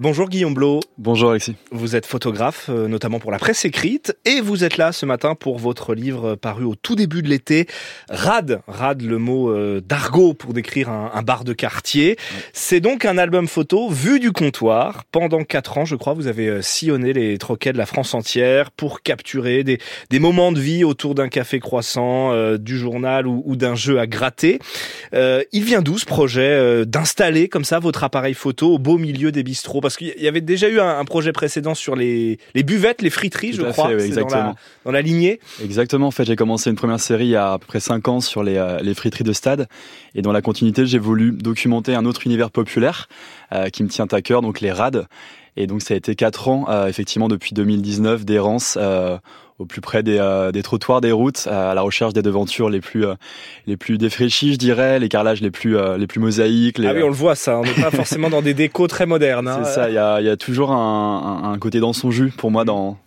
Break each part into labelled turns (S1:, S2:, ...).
S1: Bonjour Guillaume Blot.
S2: Bonjour Alexis.
S1: Vous êtes photographe, euh, notamment pour la presse écrite, et vous êtes là ce matin pour votre livre paru au tout début de l'été, Rad. Rad, le mot euh, d'argot pour décrire un, bar de quartier. C'est donc un album photo vu du comptoir. Pendant quatre ans, je crois, vous avez euh, sillonné les troquets de la France entière pour capturer des, moments de vie autour d'un café croissant, du journal ou, d'un jeu à gratter. il vient d'où ce projet d'installer comme ça votre appareil photo au beau milieu des bistrots? Parce qu'il y avait déjà eu un, projet précédent sur les, les buvettes, les friteries, je crois,
S2: exactement.
S1: Dans, la, lignée.
S2: Exactement. En fait, j'ai commencé une première série il y a à peu près 5 ans sur les, euh, les friteries de stade. Et dans la continuité, j'ai voulu documenter un autre univers populaire euh, qui me tient à cœur, donc les rades. Et donc ça a été 4 ans, euh, effectivement, depuis 2019, d'errance au plus près des, euh, des trottoirs, des routes, à la recherche des devantures les plus euh, les plus défraîchies, je dirais, les carrelages les plus euh, les plus mosaïques. Les,
S1: ah oui, on le voit ça. On n'est pas forcément dans des décos très modernes.
S2: Hein. C'est ça. Il y a, y a toujours un, un, un, côté dans son jus pour moi dans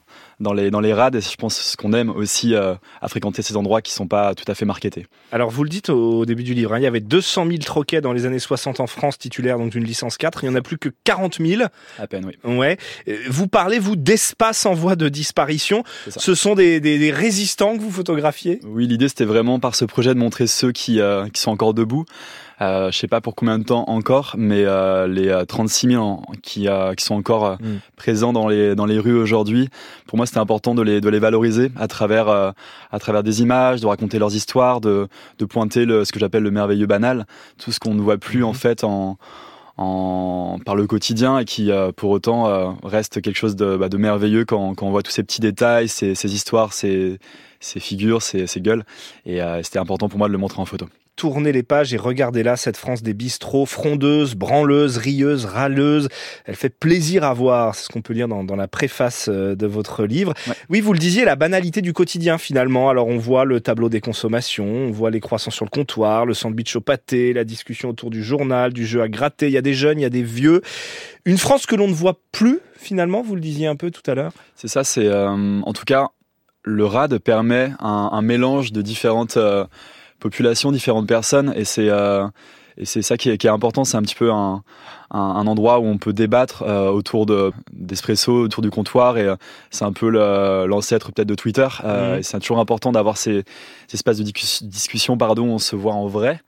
S2: dans les, dans les rades. Et je pense ce qu'on aime aussi euh, à fréquenter ces endroits qui sont pas tout à fait marketés.
S1: Alors, vous le dites au début du livre, hein, il y avait 200 000 troquets dans les années 60 en France titulaires donc d'une licence 4. Il n'y en a plus que 40 000.
S2: À peine, oui.
S1: Ouais. Euh, vous parlez, vous, d'espace en voie de disparition. Ce sont des, des, des, résistants que vous photographiez?
S2: Oui, l'idée, c'était vraiment par ce projet de montrer ceux qui, euh, qui sont encore debout. Euh, je sais pas pour combien de temps encore, mais euh, les 36 euh, 000 qui, euh, qui sont encore mm. présents dans les, dans les rues aujourd'hui, pour moi c'était important de les, de les valoriser à travers, à travers des images, de raconter leurs histoires, de, de pointer le, ce que j'appelle le merveilleux banal, tout ce qu'on ne voit plus en mm-hmm. fait en, en, par le quotidien et qui pour autant reste quelque chose de, bah, de merveilleux quand, quand, on voit tous ces petits détails, ces, ces histoires, ces, ces figures, ces, ces gueules. Et c'était important pour moi de le montrer en photo
S1: tournez les pages et regardez là cette France des bistrots, frondeuse, branleuse, rieuse, râleuse. Elle fait plaisir à voir, c'est ce qu'on peut lire dans, la préface euh, de votre livre. Oui, vous le disiez, la banalité du quotidien finalement. Alors on voit le tableau des consommations, on voit les croissants sur le comptoir, le sandwich au pâté, la discussion autour du journal, du jeu à gratter. Il y a des jeunes, il y a des vieux. Une France que l'on ne voit plus finalement, vous le disiez un peu tout à l'heure.
S2: C'est ça, c'est euh, en tout cas le RAD permet un, mélange de différentes... Euh, population, différentes personnes, et c'est euh, et c'est ça qui est, qui est important. C'est un petit peu un, un, un, endroit où on peut débattre euh, autour de d'espresso, autour du comptoir, et euh, c'est un peu l'ancêtre peut-être de Twitter. Mmh. C'est toujours important d'avoir ces, ces, espaces de discussion, pardon, où on se voit en vrai.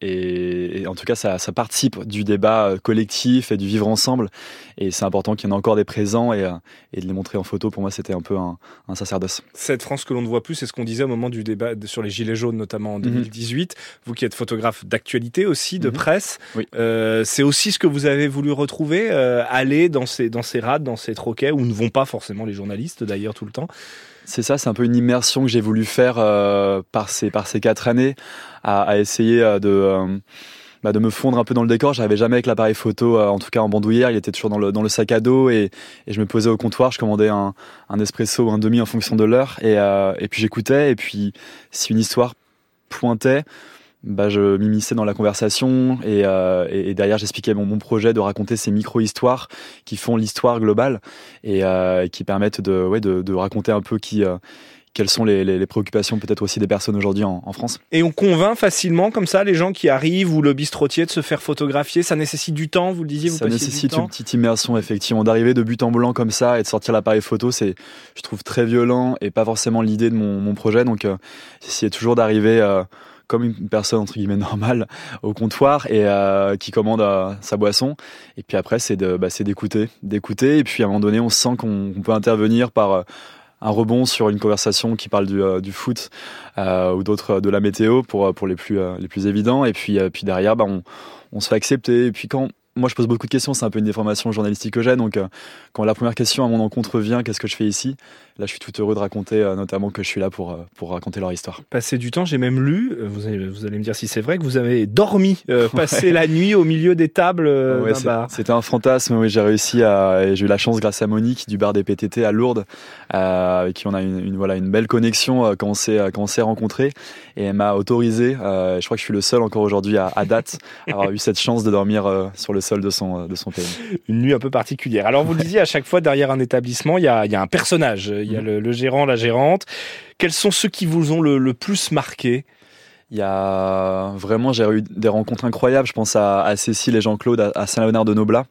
S2: Et, en tout cas, ça, ça, participe du débat collectif et du vivre ensemble. Et c'est important qu'il y en ait encore des présents et, et, de les montrer en photo. Pour moi, c'était un peu un, un, sacerdoce.
S1: Cette France que l'on ne voit plus, c'est ce qu'on disait au moment du débat sur les Gilets jaunes, notamment en 2018. Mhm. Vous qui êtes photographe d'actualité aussi, de mhm. presse,
S2: oui.
S1: euh, c'est aussi ce que vous avez voulu retrouver, euh, aller dans ces, dans rades, dans ces troquets, où ne vont pas forcément les journalistes d'ailleurs tout le temps?
S2: C'est ça, c'est un peu une immersion que j'ai voulu faire euh, par, ces, quatre années, à, essayer euh, de, bah, de me fondre un peu dans le décor. J'arrivais jamais avec l'appareil photo, en tout cas en bandoulière, il était toujours dans le, sac à dos et, je me posais au comptoir, je commandais un, espresso ou un demi en fonction de l'heure et puis j'écoutais et puis si une histoire pointait, bah, je m'immisçais dans la conversation et, euh, et, derrière j'expliquais mon, mon, projet de raconter ces micro-histoires qui font l'histoire globale et euh, qui permettent de, ouais, de, de, raconter un peu qui, euh, quelles sont les, les, les préoccupations peut-être aussi des personnes aujourd'hui en, en, France.
S1: Et on convainc facilement comme ça les gens qui arrivent ou le bistrotier de se faire photographier. Ça nécessite du temps, vous le disiez. Vous
S2: ça nécessite une petite immersion effectivement. D'arriver de but en blanc comme ça et de sortir l'appareil photo, c'est je trouve très violent et pas forcément l'idée de mon, mon projet. Donc euh, j'essayais toujours d'arriver euh, comme une personne entre guillemets normale au comptoir et euh, qui commande euh, sa boisson. Et puis après, bah, c'est d'écouter, d'écouter. Et puis à un moment donné, on sent qu'on peut intervenir par euh, un rebond sur une conversation qui parle du, foot ou d'autres de la météo pour pour les plus les plus évidents. Et puis puis derrière, bah, on, on se fait accepter. Et puis quand moi, je pose beaucoup de questions. C'est un peu une déformation journalistique que j'ai. Donc, quand la première question à mon encontre vient, qu'est-ce que je fais ici? Là, je suis tout heureux de raconter, euh, notamment que je suis là pour, euh, pour raconter leur histoire.
S1: Passer du temps, j'ai même lu, vous allez, vous allez me dire si c'est vrai, que vous avez dormi, passer la nuit au milieu des tables ouais, d'un bar.
S2: C'était un fantasme. Oui, j'ai réussi à. J'ai eu la chance, grâce à Monique, du bar des PTT à Lourdes, avec qui on a une, une voilà, une belle connexion quand on s'est rencontrés. Et elle m'a autorisé, je crois que je suis le seul encore aujourd'hui à, à, date, à avoir eu cette chance de dormir sur le sol de son, de son pays.
S1: Une nuit un peu particulière. Alors, vous le disiez, à chaque fois, derrière un établissement, il y a, y a un personnage. Il y a mm. le, le, gérant, la gérante. Quels sont ceux qui vous ont le, le plus marqué?
S2: Il y a vraiment, j'ai eu des rencontres incroyables. Je pense à, à Cécile et Jean-Claude à, Saint-Léonard de Noblat,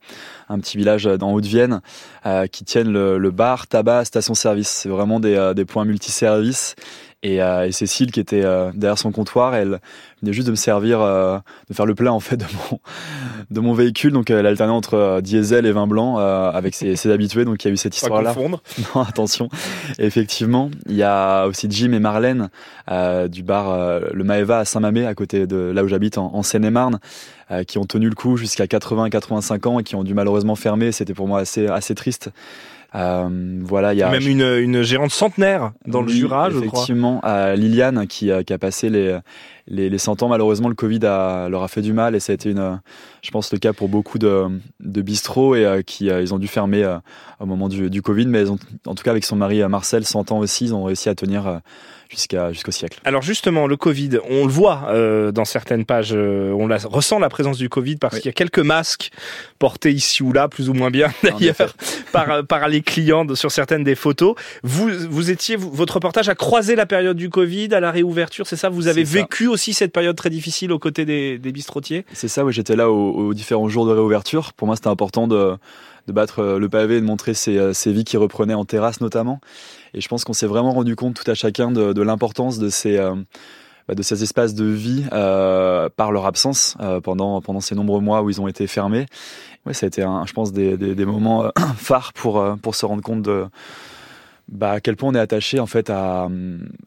S2: un petit village dans Haute-Vienne, euh, qui tiennent le, le, bar, tabac, station-service. C'est vraiment des, euh, des points multiservices. Et, euh, et, Cécile, qui était euh, derrière son comptoir, elle venait juste de me servir, euh, de faire le plein en fait de mon, de mon véhicule. Donc elle alternait entre diesel et vin blanc avec ses, ses, habitués. Donc il y a eu cette histoire-là. Non, attention. Et effectivement, il y a aussi Jim et Marlène du bar Le Maeva à Saint-Mamé, à côté de là où j'habite, en, en Seine-et-Marne, qui ont tenu le coup jusqu'à 80-85 ans et qui ont dû malheureusement fermer. C'était pour moi assez, assez triste.
S1: Euh, voilà, il y a même une, une gérante centenaire dans le Jura, je
S2: crois. Effectivement, euh, Liliane qui, qui a passé les, les, les 100 ans. Malheureusement, le Covid a, leur a fait du mal et ça a été une, je pense, le cas pour beaucoup de, de bistrots et euh, qui euh, ils ont dû fermer euh, au moment du, du Covid. Mais ont, en tout cas, avec son mari Marcel, 100 ans aussi, ils ont réussi à tenir jusqu'à jusqu'au siècle.
S1: Alors justement, le Covid, on le voit euh, dans certaines pages, euh, on la, ressent la présence du Covid parce oui. qu'il y a quelques masques portés ici ou là, plus ou moins bien d'ailleurs, par, par les clients sur certaines des photos. Vous, vous étiez, votre reportage a croisé la période du Covid à la réouverture, c'est ça? Vous avez vécu aussi cette période très difficile aux côtés des, bistrotiers
S2: C'est ça, oui, j'étais là aux, différents jours de réouverture. Pour moi, c'était important de battre euh, le pavé et de montrer ces, ces vies qui reprenaient en terrasse notamment. Et je pense qu'on s'est vraiment rendu compte tout à chacun de, l'importance de ces euh, bah, de ces espaces de vie euh, par leur absence euh, pendant ces nombreux mois où ils ont été fermés. Ouais, ça a été, je pense, des, moments phares pour se rendre compte de bah, à quel point on est attaché en fait à,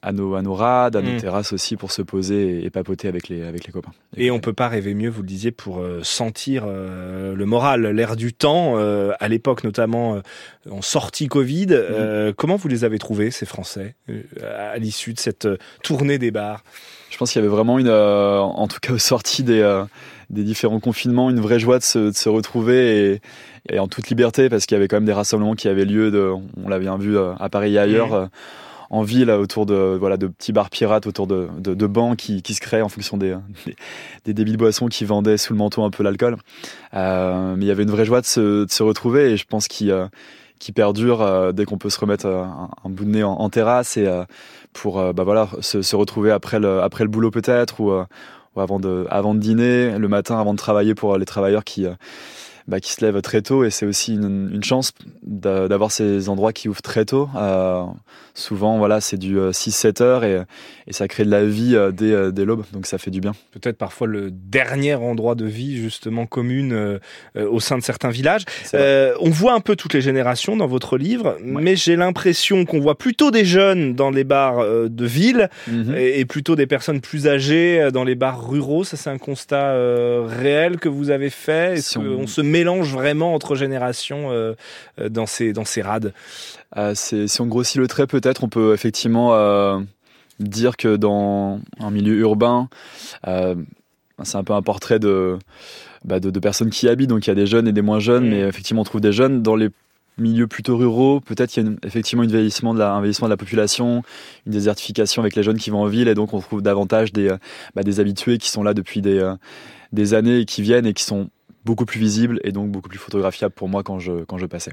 S2: à, nos, à nos rades, à nos mmh. terrasses aussi pour se poser et, et, papoter avec les, avec les copains.
S1: Et, et on peut pas rêver mieux, vous le disiez, pour euh, sentir euh, le moral, l'air du temps, euh, à l'époque notamment en sortie Covid. Mmh. comment vous les avez trouvés, ces Français, à l'issue de cette tournée des bars?
S2: Je pense qu'il y avait vraiment une, en tout cas aux sorties des, des différents confinements, une vraie joie de se, de se retrouver et et en toute liberté parce qu'il y avait quand même des rassemblements qui avaient lieu de, on l'a bien vu euh, à Paris et ailleurs. Mmh. En ville, autour de voilà de petits bars pirates, autour de, de, de bancs qui, qui se créent en fonction des, des, des débits de boissons qui vendaient sous le manteau un peu l'alcool. Euh, mais il y avait une vraie joie de se, de se retrouver et je pense qu'il euh, qui perdure euh, dès qu'on peut se remettre euh, un, un, bout de nez en, en terrasse et euh, pour bah voilà se, se, retrouver après le après le boulot peut-être ou, ou, avant de avant de dîner le matin avant de travailler pour les travailleurs qui bah, qui se lèvent très tôt et c'est aussi une, une chance d'avoir ces endroits qui ouvrent très tôt. Euh, souvent, voilà, c'est du 6-7 euh, heures et, et, ça crée de la vie euh, dès, dès l'aube, donc ça fait du bien.
S1: Peut-être parfois le dernier endroit de vie justement commune euh, au sein de certains villages. on voit un peu toutes les générations dans votre livre, ouais. mais j'ai l'impression qu'on voit plutôt des jeunes dans les bars de ville mm -hmm. et, et, plutôt des personnes plus âgées dans les bars ruraux. Ça, c'est un constat réel que vous avez fait? Est-ce si on... on se met mélange vraiment entre générations euh, euh, dans ces dans ces rades
S2: euh, Si on grossit le trait, peut-être on peut effectivement euh, dire que dans un milieu urbain, c'est un peu un portrait de, bah de, de personnes qui habitent. Donc il y a des jeunes et des moins jeunes, mmh. mais effectivement on trouve des jeunes dans les milieux plutôt ruraux, peut-être qu'il y a une, effectivement une vieillissement de la, un vieillissement de la population, une désertification avec les jeunes qui vont en ville, et donc on trouve davantage des, bah, des habitués qui sont là depuis des, des années et qui viennent et qui sont beaucoup plus visible et donc beaucoup plus photographiable pour moi quand je, quand je passais.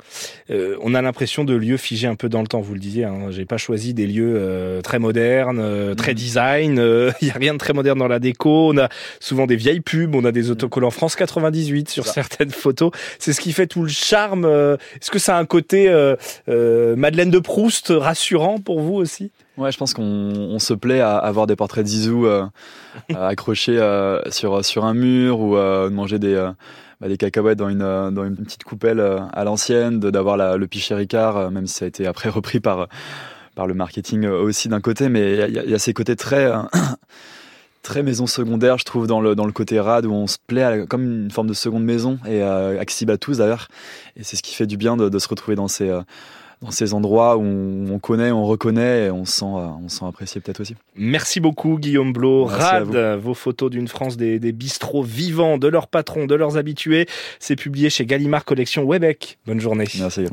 S1: Euh, on a l'impression de lieux figés un peu dans le temps, vous le disiez. Hein. J'ai pas choisi des lieux euh, très modernes, euh, très mmh. design. Il euh, y a rien de très moderne dans la déco. On a souvent des vieilles pubs, on a des autocollants France 98 sur ça. certaines photos. C'est ce qui fait tout le charme. Est-ce que ça a un côté Madeleine de Proust rassurant pour vous aussi?
S2: Ouais, je pense qu'on se plaît à avoir des portraits de Zizou euh, accrochés euh, sur, sur un mur ou euh, de manger des, bah, des cacahuètes dans une, dans une petite coupelle à l'ancienne, d'avoir le pichet Ricard, même si ça a été après repris par, par le marketing aussi d'un côté, mais il y, y, a ces côtés très, très maison secondaire, je trouve, dans le, dans le côté rad, où on se plaît à, comme une forme de seconde maison, et accessible à tous d'ailleurs. Et c'est ce qui fait du bien de, de se retrouver dans ces dans ces endroits où on connaît, on reconnaît et on se sent, on se sent apprécié peut-être aussi.
S1: Merci beaucoup Guillaume Blo. Rad, vos photos d'une France des, des bistrots vivants, de leurs patrons, de leurs habitués. C'est publié chez Gallimard Collection Webec. Bonne journée.
S2: Merci.